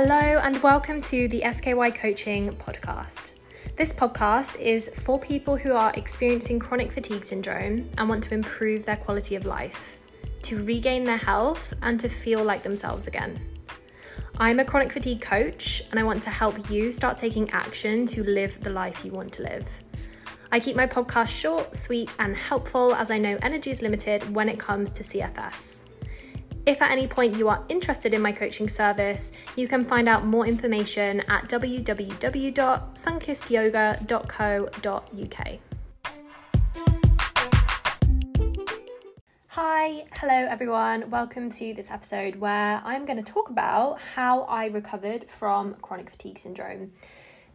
Hello, and welcome to the SKY Coaching Podcast. This podcast is for people who are experiencing chronic fatigue syndrome and want to improve their quality of life, to regain their health, and to feel like themselves again. I'm a chronic fatigue coach, and I want to help you start taking action to live the life you want to live. I keep my podcast short, sweet, and helpful as I know energy is limited when it comes to CFS. If at any point you are interested in my coaching service, you can find out more information at www.sunkissedyoga.co.uk. Hi, hello everyone. Welcome to this episode where I'm going to talk about how I recovered from chronic fatigue syndrome.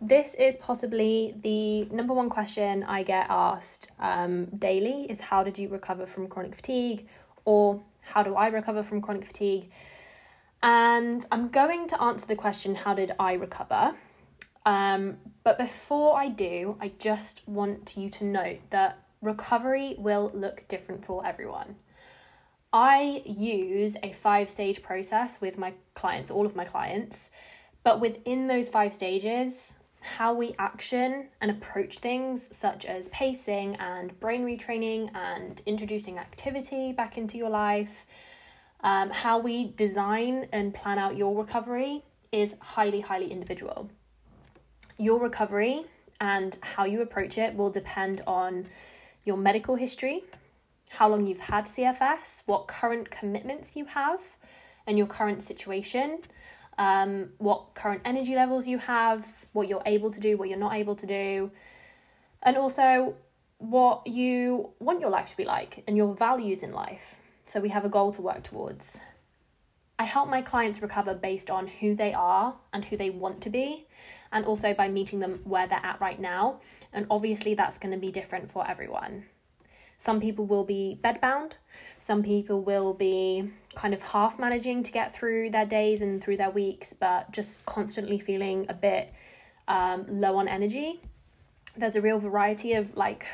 This is possibly the number one question I get asked um, daily is how did you recover from chronic fatigue or how do I recover from chronic fatigue? And I'm going to answer the question, How did I recover? Um, but before I do, I just want you to note that recovery will look different for everyone. I use a five stage process with my clients, all of my clients, but within those five stages, how we action and approach things such as pacing and brain retraining and introducing activity back into your life, um, how we design and plan out your recovery is highly, highly individual. Your recovery and how you approach it will depend on your medical history, how long you've had CFS, what current commitments you have, and your current situation um, what current energy levels you have, what you're able to do, what you're not able to do, and also what you want your life to be like and your values in life. So we have a goal to work towards. I help my clients recover based on who they are and who they want to be, and also by meeting them where they're at right now. And obviously, that's going to be different for everyone. Some people will be bedbound, some people will be kind of half managing to get through their days and through their weeks, but just constantly feeling a bit um, low on energy. There's a real variety of like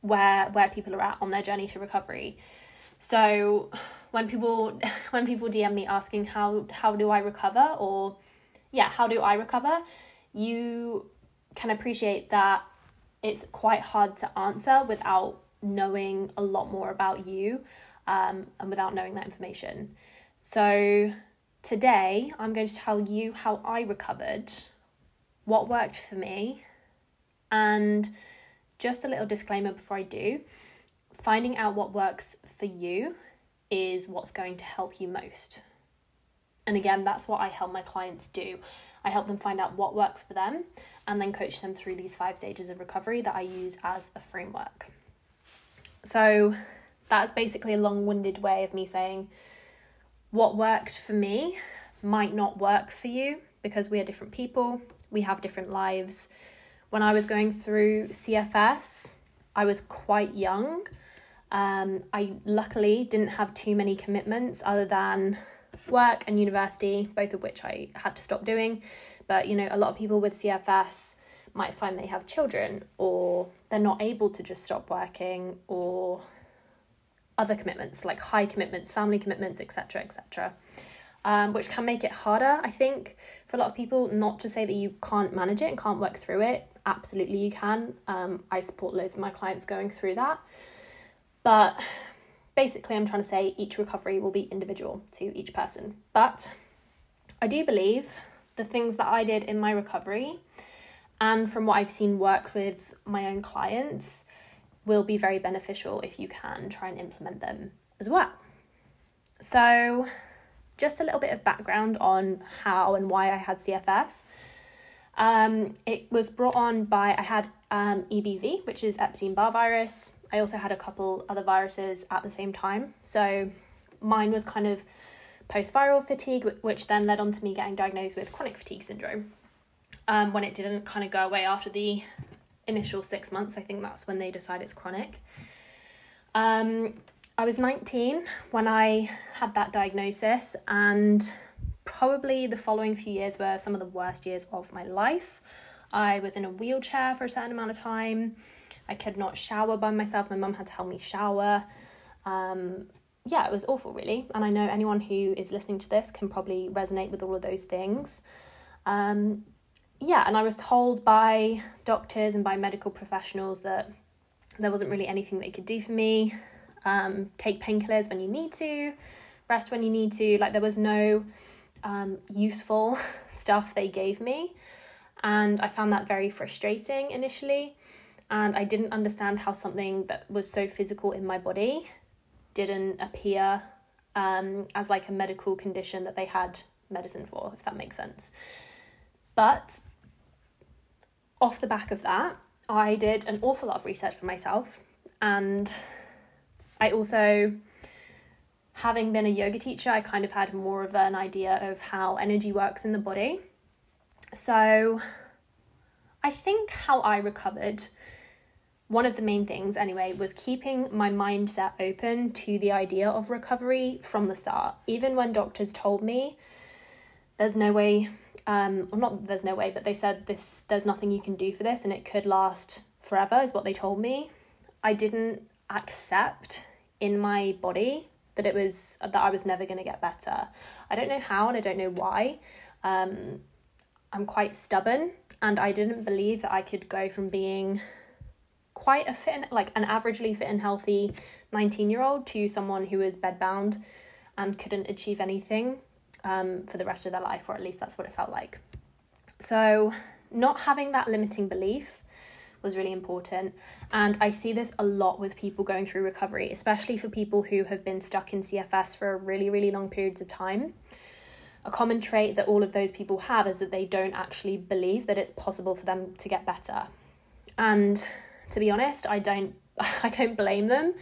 where where people are at on their journey to recovery. So when people when people DM me asking how how do I recover or yeah, how do I recover? You can appreciate that it's quite hard to answer without knowing a lot more about you um, and without knowing that information. So, today I'm going to tell you how I recovered, what worked for me, and just a little disclaimer before I do finding out what works for you is what's going to help you most. And again, that's what I help my clients do. I help them find out what works for them and then coach them through these five stages of recovery that I use as a framework. So that's basically a long winded way of me saying what worked for me might not work for you because we are different people, we have different lives. When I was going through CFS, I was quite young. Um, I luckily didn't have too many commitments other than work and university, both of which I had to stop doing. But you know, a lot of people with CFS might find they have children or they're not able to just stop working or other commitments like high commitments family commitments etc etc um, which can make it harder i think for a lot of people not to say that you can't manage it and can't work through it. Absolutely you can. Um, i support loads of my clients going through that. But basically i'm trying to say each recovery will be individual to each person. But i do believe the things that i did in my recovery and from what I've seen work with my own clients, will be very beneficial if you can try and implement them as well. So, just a little bit of background on how and why I had CFS. Um, it was brought on by, I had um, EBV, which is Epstein Barr virus. I also had a couple other viruses at the same time. So, mine was kind of post viral fatigue, which then led on to me getting diagnosed with chronic fatigue syndrome um, when it didn't kind of go away after the initial six months. I think that's when they decide it's chronic. Um, I was 19 when I had that diagnosis, and probably the following few years were some of the worst years of my life. I was in a wheelchair for a certain amount of time. I could not shower by myself. My mum had to help me shower. Um, yeah, it was awful, really. And I know anyone who is listening to this can probably resonate with all of those things. Um, yeah, and I was told by doctors and by medical professionals that there wasn't really anything they could do for me. Um, take painkillers when you need to, rest when you need to. Like, there was no um, useful stuff they gave me. And I found that very frustrating initially. And I didn't understand how something that was so physical in my body didn't appear um, as like a medical condition that they had medicine for, if that makes sense. But off the back of that, I did an awful lot of research for myself. And I also, having been a yoga teacher, I kind of had more of an idea of how energy works in the body. So I think how I recovered one of the main things anyway was keeping my mindset open to the idea of recovery from the start even when doctors told me there's no way um well not there's no way but they said this there's nothing you can do for this and it could last forever is what they told me. I didn't accept in my body that it was that i was never going to get better. I don't know how and i don't know why. Um i'm quite stubborn and i didn't believe that i could go from being quite a fit, and, like an averagely fit and healthy 19 year old to someone who was bedbound and couldn't achieve anything um, for the rest of their life, or at least that's what it felt like. So, not having that limiting belief was really important. And I see this a lot with people going through recovery, especially for people who have been stuck in CFS for really, really long periods of time. A common trait that all of those people have is that they don't actually believe that it's possible for them to get better. And to be honest, I don't I don't blame them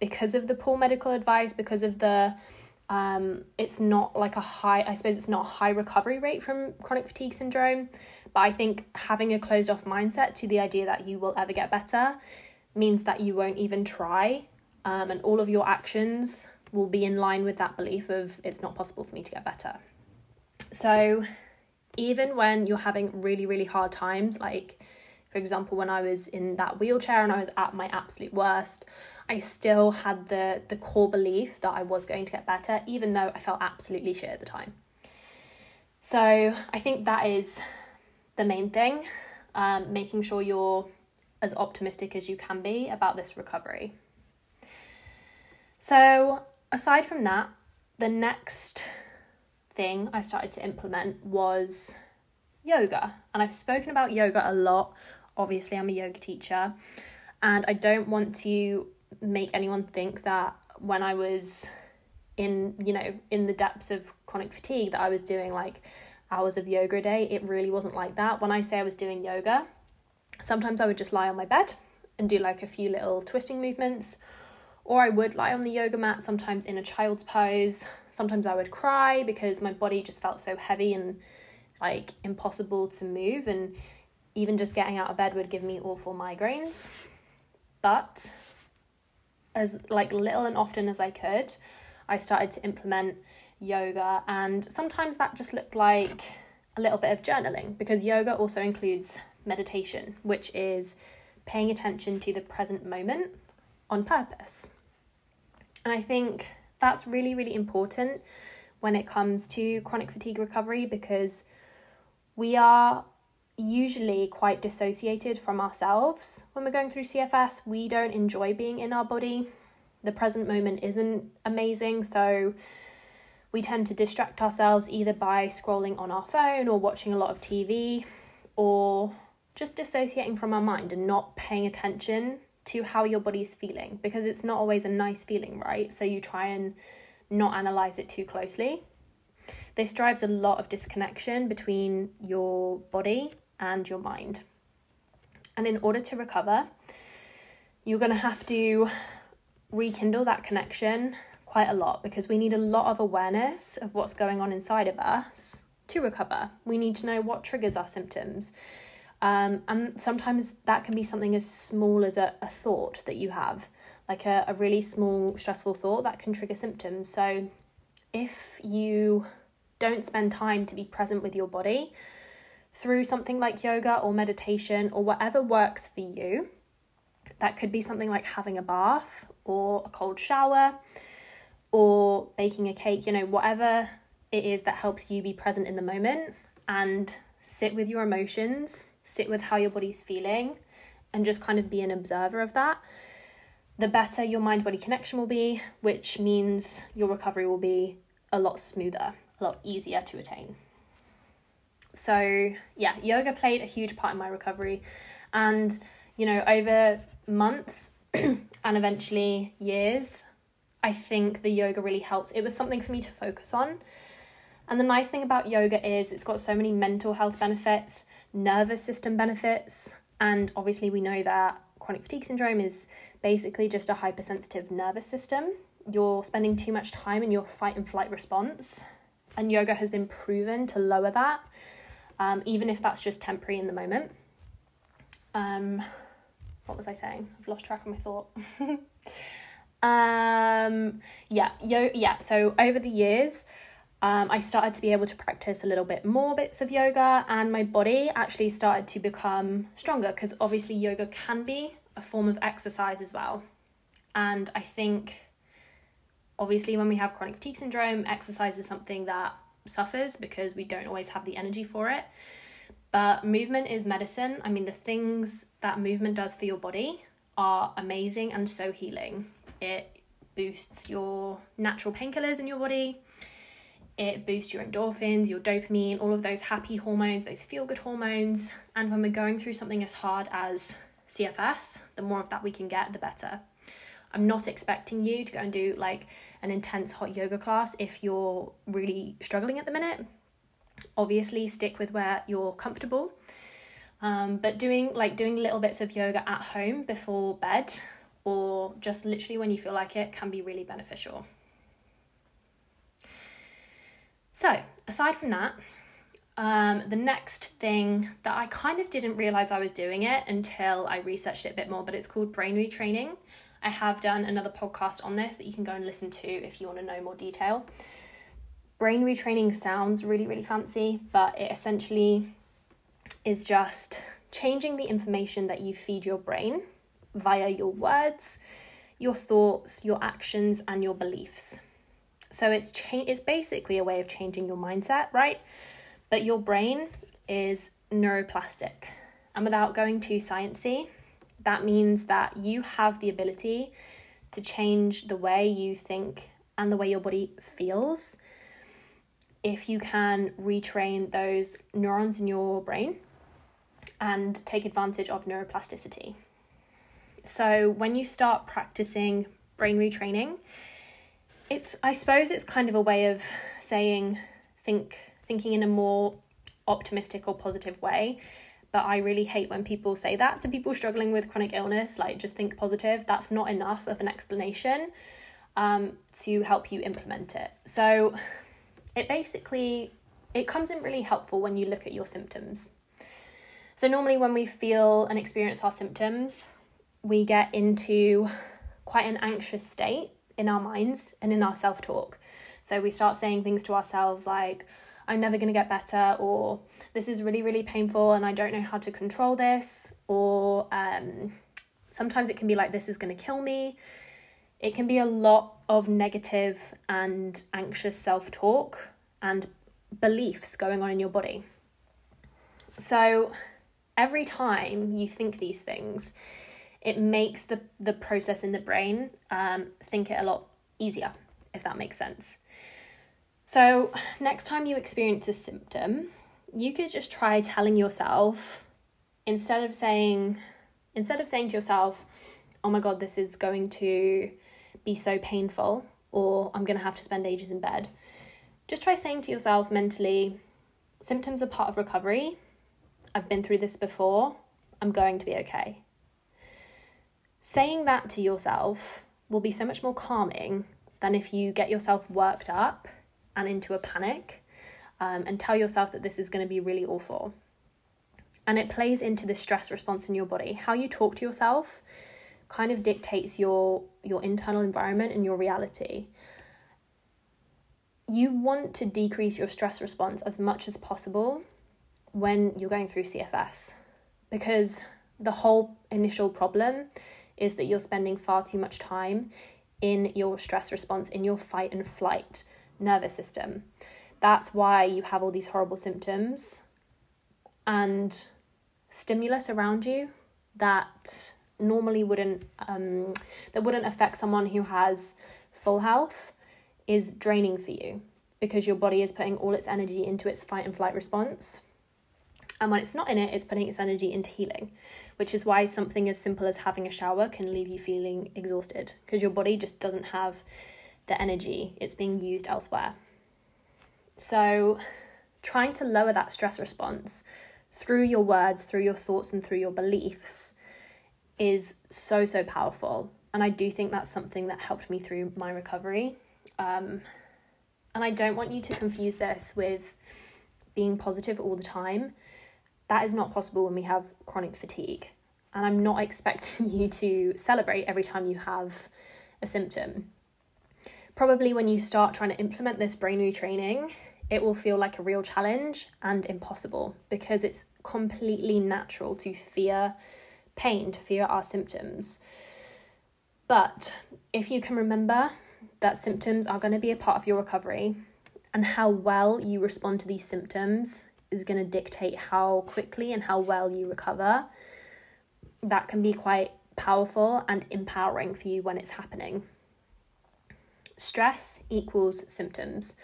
because of the poor medical advice, because of the um, it's not like a high I suppose it's not a high recovery rate from chronic fatigue syndrome, but I think having a closed off mindset to the idea that you will ever get better means that you won't even try um, and all of your actions will be in line with that belief of it's not possible for me to get better. So even when you're having really really hard times like for example, when I was in that wheelchair and I was at my absolute worst, I still had the the core belief that I was going to get better, even though I felt absolutely shit at the time. So I think that is the main thing, um, making sure you're as optimistic as you can be about this recovery. So aside from that, the next thing I started to implement was yoga. And I've spoken about yoga a lot obviously I'm a yoga teacher and I don't want to make anyone think that when I was in, you know, in the depths of chronic fatigue that I was doing like hours of yoga a day. It really wasn't like that. When I say I was doing yoga, sometimes I would just lie on my bed and do like a few little twisting movements or I would lie on the yoga mat sometimes in a child's pose. Sometimes I would cry because my body just felt so heavy and like impossible to move and even just getting out of bed would give me awful migraines. But as like little and often as I could, I started to implement yoga and sometimes that just looked like a little bit of journaling because yoga also includes meditation, which is paying attention to the present moment on purpose. And I think that's really, really important when it comes to chronic fatigue recovery because we are usually quite dissociated from ourselves when we're going through CFS. We don't enjoy being in our body. The present moment isn't amazing, so we tend to distract ourselves either by scrolling on our phone or watching a lot of TV or just dissociating from our mind and not paying attention to how your body's feeling because it's not always a nice feeling, right? So you try and not analyze it too closely. This drives a lot of disconnection between your body and your mind. And in order to recover, you're going to have to rekindle that connection quite a lot because we need a lot of awareness of what's going on inside of us to recover. We need to know what triggers our symptoms. Um, and sometimes that can be something as small as a, a thought that you have, like a, a really small stressful thought that can trigger symptoms. So if you don't spend time to be present with your body, through something like yoga or meditation or whatever works for you. That could be something like having a bath or a cold shower or baking a cake, you know, whatever it is that helps you be present in the moment and sit with your emotions, sit with how your body's feeling, and just kind of be an observer of that, the better your mind body connection will be, which means your recovery will be a lot smoother, a lot easier to attain. So, yeah, yoga played a huge part in my recovery. And, you know, over months and eventually years, I think the yoga really helps. It was something for me to focus on. And the nice thing about yoga is it's got so many mental health benefits, nervous system benefits, and obviously we know that chronic fatigue syndrome is basically just a hypersensitive nervous system. You're spending too much time in your fight and flight response, and yoga has been proven to lower that, um, even if that's just temporary in the moment. Um, what was I saying? I've lost track of my thought. um, yeah, yo, yeah. So over the years, um, I started to be able to practice a little bit more bits of yoga, and my body actually started to become stronger because obviously yoga can be a form of exercise as well. And I think, obviously, when we have chronic fatigue syndrome, exercise is something that suffers because we don't always have the energy for it. But movement is medicine. I mean, the things that movement does for your body are amazing and so healing. It boosts your natural painkillers in your body. It boosts your endorphins, your dopamine, all of those happy hormones, those feel good hormones. And when we're going through something as hard as CFS, the more of that we can get, the better. I'm not expecting you to go and do like an intense hot yoga class if you're really struggling at the minute. Obviously, stick with where you're comfortable. Um, but doing like doing little bits of yoga at home before bed or just literally when you feel like it can be really beneficial. So, aside from that, um, the next thing that I kind of didn't realize I was doing it until I researched it a bit more, but it's called brain retraining. I have done another podcast on this that you can go and listen to if you want to know more detail. Brain retraining sounds really, really fancy, but it essentially is just changing the information that you feed your brain via your words, your thoughts, your actions, and your beliefs. So it's cha- it's basically a way of changing your mindset, right? But your brain is neuroplastic. And without going too sciencey, that means that you have the ability to change the way you think and the way your body feels if you can retrain those neurons in your brain and take advantage of neuroplasticity. So when you start practicing brain retraining, it's I suppose it's kind of a way of saying think thinking in a more optimistic or positive way. But I really hate when people say that to people struggling with chronic illness, like just think positive. That's not enough of an explanation um, to help you implement it. So it basically it comes in really helpful when you look at your symptoms. So normally when we feel and experience our symptoms, we get into quite an anxious state in our minds and in our self talk. So we start saying things to ourselves like, I'm never going to get better, or this is really, really painful and I don't know how to control this, or um, sometimes it can be like, this is going to kill me. It can be a lot of negative and anxious self talk and beliefs going on in your body. So every time you think these things, it makes the, the process in the brain um, think it a lot easier, if that makes sense. So, next time you experience a symptom, you could just try telling yourself instead of saying instead of saying to yourself, "Oh my god, this is going to be so painful," or "I'm going to have to spend ages in bed." Just try saying to yourself mentally, "Symptoms are part of recovery. I've been through this before. I'm going to be okay." Saying that to yourself will be so much more calming than if you get yourself worked up and into a panic um, and tell yourself that this is going to be really awful. And it plays into the stress response in your body. How you talk to yourself kind of dictates your your internal environment and your reality. You want to decrease your stress response as much as possible when you're going through CFS because the whole initial problem is that you're spending far too much time in your stress response, in your fight and flight nervous system. That's why you have all these horrible symptoms and stimulus around you that normally wouldn't um, that wouldn't affect someone who has full health is draining for you because your body is putting all its energy into its fight and flight response and when it's not in it it's putting its energy into healing which is why something as simple as having a shower can leave you feeling exhausted because your body just doesn't have the energy it's being used elsewhere so trying to lower that stress response through your words through your thoughts and through your beliefs is so, so powerful. And I do think that's something that helped me through my recovery. Um, and I don't want you to confuse this with being positive all the time. That is not possible when we have chronic fatigue. And I'm not expecting you to celebrate every time you have a symptom. Probably when you start trying to implement this brain retraining, it will feel like a real challenge and impossible because it's completely natural to fear pain, to fear our symptoms. But if you can remember that symptoms are going to be a part of your recovery and how well you respond to these symptoms is going to dictate how quickly and how well you recover, that can be quite powerful and empowering for you when it's happening. Stress equals symptoms.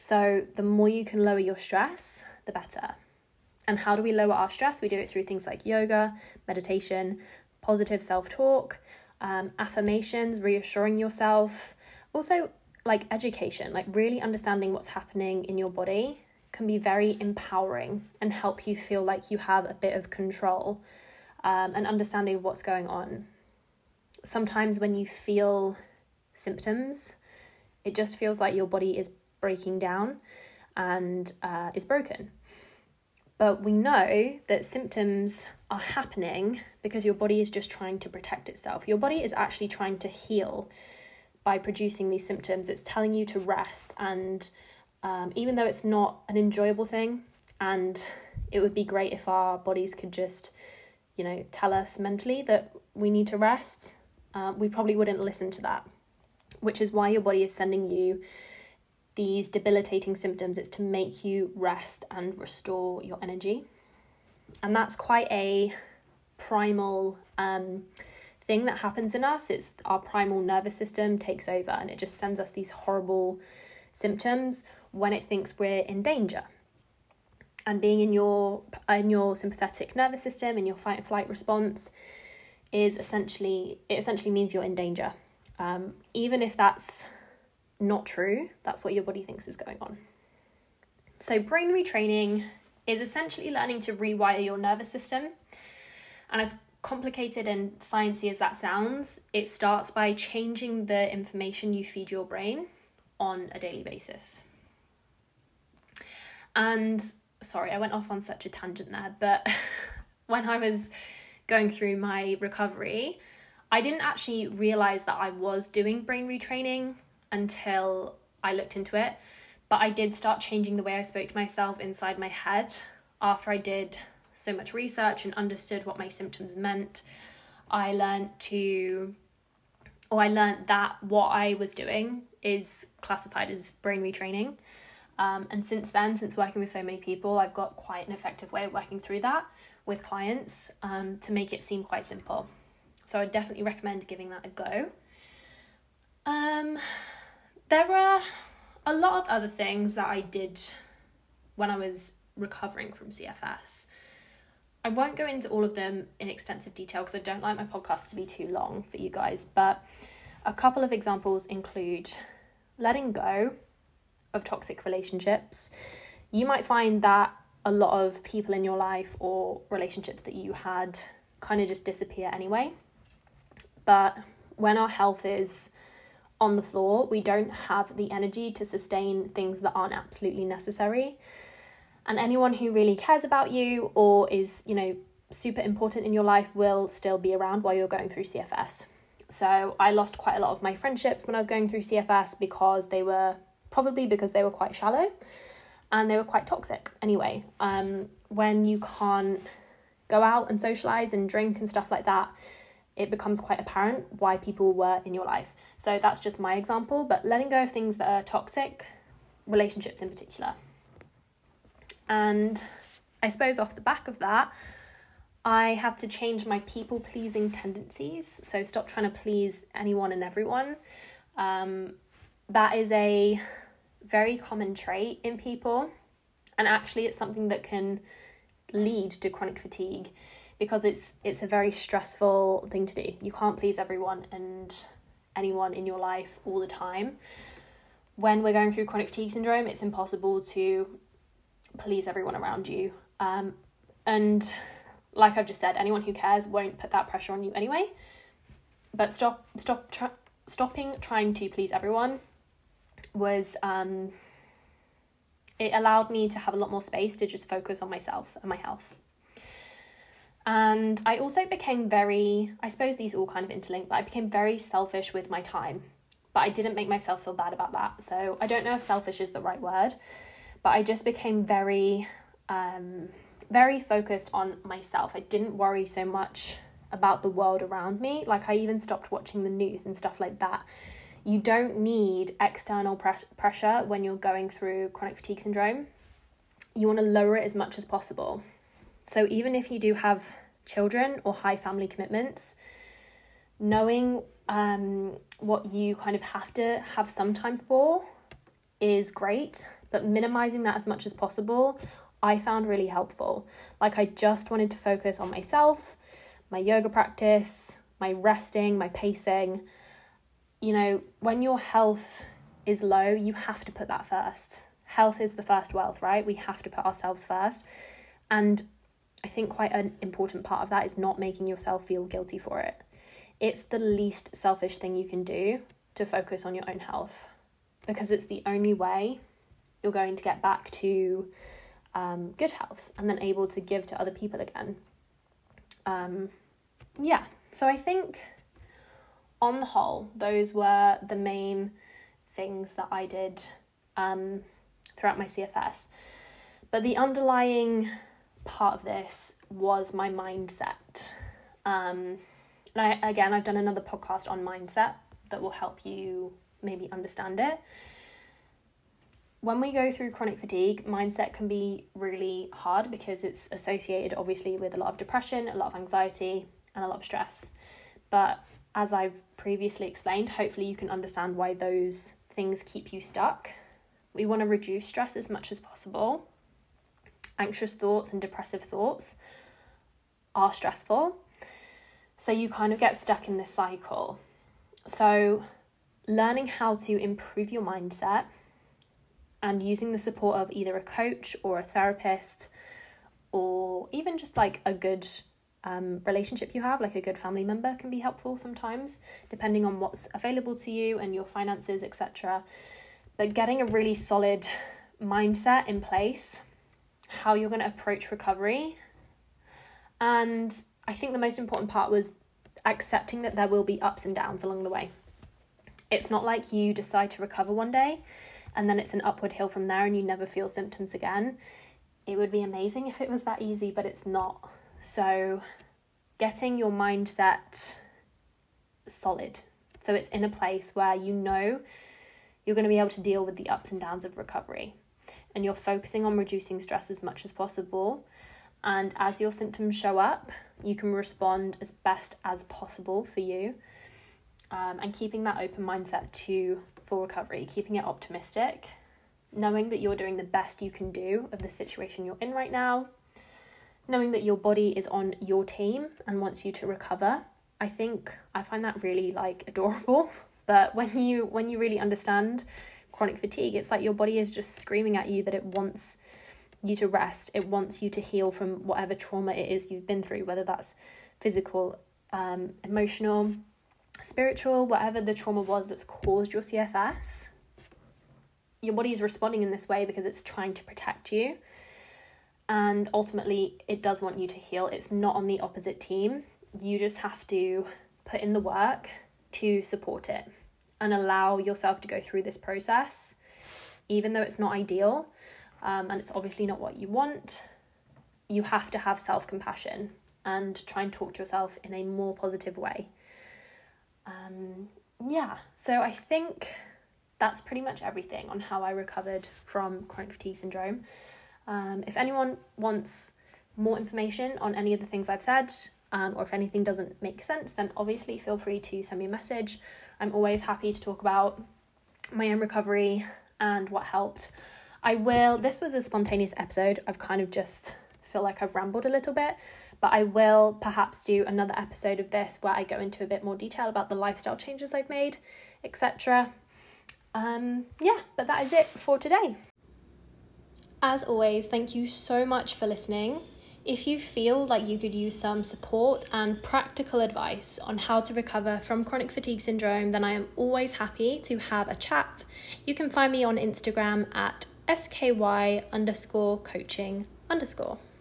So, the more you can lower your stress, the better. And how do we lower our stress? We do it through things like yoga, meditation, positive self talk, um, affirmations, reassuring yourself. Also, like education, like really understanding what's happening in your body can be very empowering and help you feel like you have a bit of control um, and understanding what's going on. Sometimes when you feel symptoms, it just feels like your body is breaking down and uh, is broken. But we know that symptoms are happening because your body is just trying to protect itself. Your body is actually trying to heal by producing these symptoms. It's telling you to rest. And um, even though it's not an enjoyable thing, and it would be great if our bodies could just, you know, tell us mentally that we need to rest, uh, we probably wouldn't listen to that, which is why your body is sending you these debilitating symptoms, it's to make you rest and restore your energy. And that's quite a primal um, thing that happens in us. It's our primal nervous system takes over and it just sends us these horrible symptoms when it thinks we're in danger. And being in your in your sympathetic nervous system, in your fight and flight response, is essentially it essentially means you're in danger. Um, even if that's not true. That's what your body thinks is going on. So, brain retraining is essentially learning to rewire your nervous system. And as complicated and sciencey as that sounds, it starts by changing the information you feed your brain on a daily basis. And sorry, I went off on such a tangent there, but when I was going through my recovery, I didn't actually realize that I was doing brain retraining until I looked into it. But I did start changing the way I spoke to myself inside my head after I did so much research and understood what my symptoms meant. I learned to, or I learned that what I was doing is classified as brain retraining. Um, and since then, since working with so many people, I've got quite an effective way of working through that with clients um, to make it seem quite simple. So I definitely recommend giving that a go. Um, there are a lot of other things that I did when I was recovering from CFS. I won't go into all of them in extensive detail because I don't like my podcast to be too long for you guys, but a couple of examples include letting go of toxic relationships. You might find that a lot of people in your life or relationships that you had kind of just disappear anyway. But when our health is on the floor, we don't have the energy to sustain things that aren't absolutely necessary. And anyone who really cares about you or is, you know, super important in your life will still be around while you're going through CFS. So I lost quite a lot of my friendships when I was going through CFS because they were probably because they were quite shallow and they were quite toxic anyway. Um, when you can't go out and socialize and drink and stuff like that, it becomes quite apparent why people were in your life. So that's just my example, but letting go of things that are toxic, relationships in particular. And I suppose off the back of that, I had to change my people pleasing tendencies. So stop trying to please anyone and everyone. Um, that is a very common trait in people. And actually, it's something that can lead to chronic fatigue because it's it's a very stressful thing to do. You can't please everyone and anyone in your life all the time. When we're going through chronic fatigue syndrome, it's impossible to please everyone around you. Um, and like I've just said, anyone who cares won't put that pressure on you anyway. But stop, stop, tr- stopping trying to please everyone was um, it allowed me to have a lot more space to just focus on myself and my health. And I also became very, I suppose these all kind of interlink, but I became very selfish with my time. But I didn't make myself feel bad about that. So I don't know if selfish is the right word, but I just became very, um, very focused on myself. I didn't worry so much about the world around me. Like I even stopped watching the news and stuff like that. You don't need external pres- pressure when you're going through chronic fatigue syndrome. You want to lower it as much as possible. So even if you do have children or high family commitments, knowing um, what you kind of have to have some time for is great, but minimizing that as much as possible, I found really helpful. Like, I just wanted to focus on myself, my yoga practice, my resting, my pacing. You know, when your health is low, you have to put that first. Health is the first wealth, right? We have to put ourselves first. And I think quite an important part of that is not making yourself feel guilty for it. It's the least selfish thing you can do to focus on your own health because it's the only way you're going to get back to um, good health and then able to give to other people again. Um, yeah, so I think on the whole, those were the main things that I did um, throughout my CFS. But the underlying part of this was my mindset. Um, and I, again, I've done another podcast on mindset that will help you maybe understand it. When we go through chronic fatigue, mindset can be really hard because it's associated obviously with a lot of depression, a lot of anxiety, and a lot of stress. But as I've previously explained, hopefully you can understand why those things keep you stuck. We want to reduce stress as much as possible anxious thoughts and depressive thoughts are stressful. So you kind of get stuck in this cycle. So, learning how to improve your mindset and using the support of either a coach or a therapist or even just like a good um, relationship you have, like a good family member, can be helpful sometimes, depending on what's available to you and your finances, etc. But getting a really solid mindset in place how you're going to approach recovery. And I think the most important part was accepting that there will be ups and downs along the way. It's not like you decide to recover one day and then it's an upward hill from there and you never feel symptoms again. It would be amazing if it was that easy, but it's not. So, getting your mindset solid so it's in a place where you know you're going to be able to deal with the ups and downs of recovery and you're focusing on reducing stress as much as possible. And as your symptoms show up, you can respond as best as possible for you. Um, and keeping that open mindset to for recovery, keeping it optimistic, knowing that you're doing the best you can do of the situation you're in right now, knowing that your body is on your team and wants you to recover. I think I find that really like adorable. But when you when you really understand chronic fatigue. It's like your body is just screaming at you that it wants you to rest, it wants you to heal from whatever trauma it is you've been through, whether that's physical, um, emotional, spiritual, whatever the trauma was that's caused your CFS. Your body is responding in this way because it's trying to protect you. And ultimately, it does want you to heal. It's not on the opposite team. You just have to put in the work to support it and allow yourself to go through this process, even though it's not ideal um, and it's obviously not what you want. You have to have self compassion and try and talk to yourself in a more positive way. Um, yeah, so I think that's pretty much everything on how I recovered from chronic fatigue syndrome. Um, if anyone wants more information on any of the things I've said, um, or if anything doesn't make sense, then obviously feel free to send me a message. I'm always happy to talk about my own recovery and what helped. I will, this was a spontaneous episode. I've kind of just feel like I've rambled a little bit, but I will perhaps do another episode of this where I go into a bit more detail about the lifestyle changes I've made, etc. Um, yeah, but that is it for today. As always, thank you so much for listening. If you feel like you could use some support and practical advice on how to recover from chronic fatigue syndrome, then I am always happy to have a chat. You can find me on Instagram at sky underscore coaching underscore.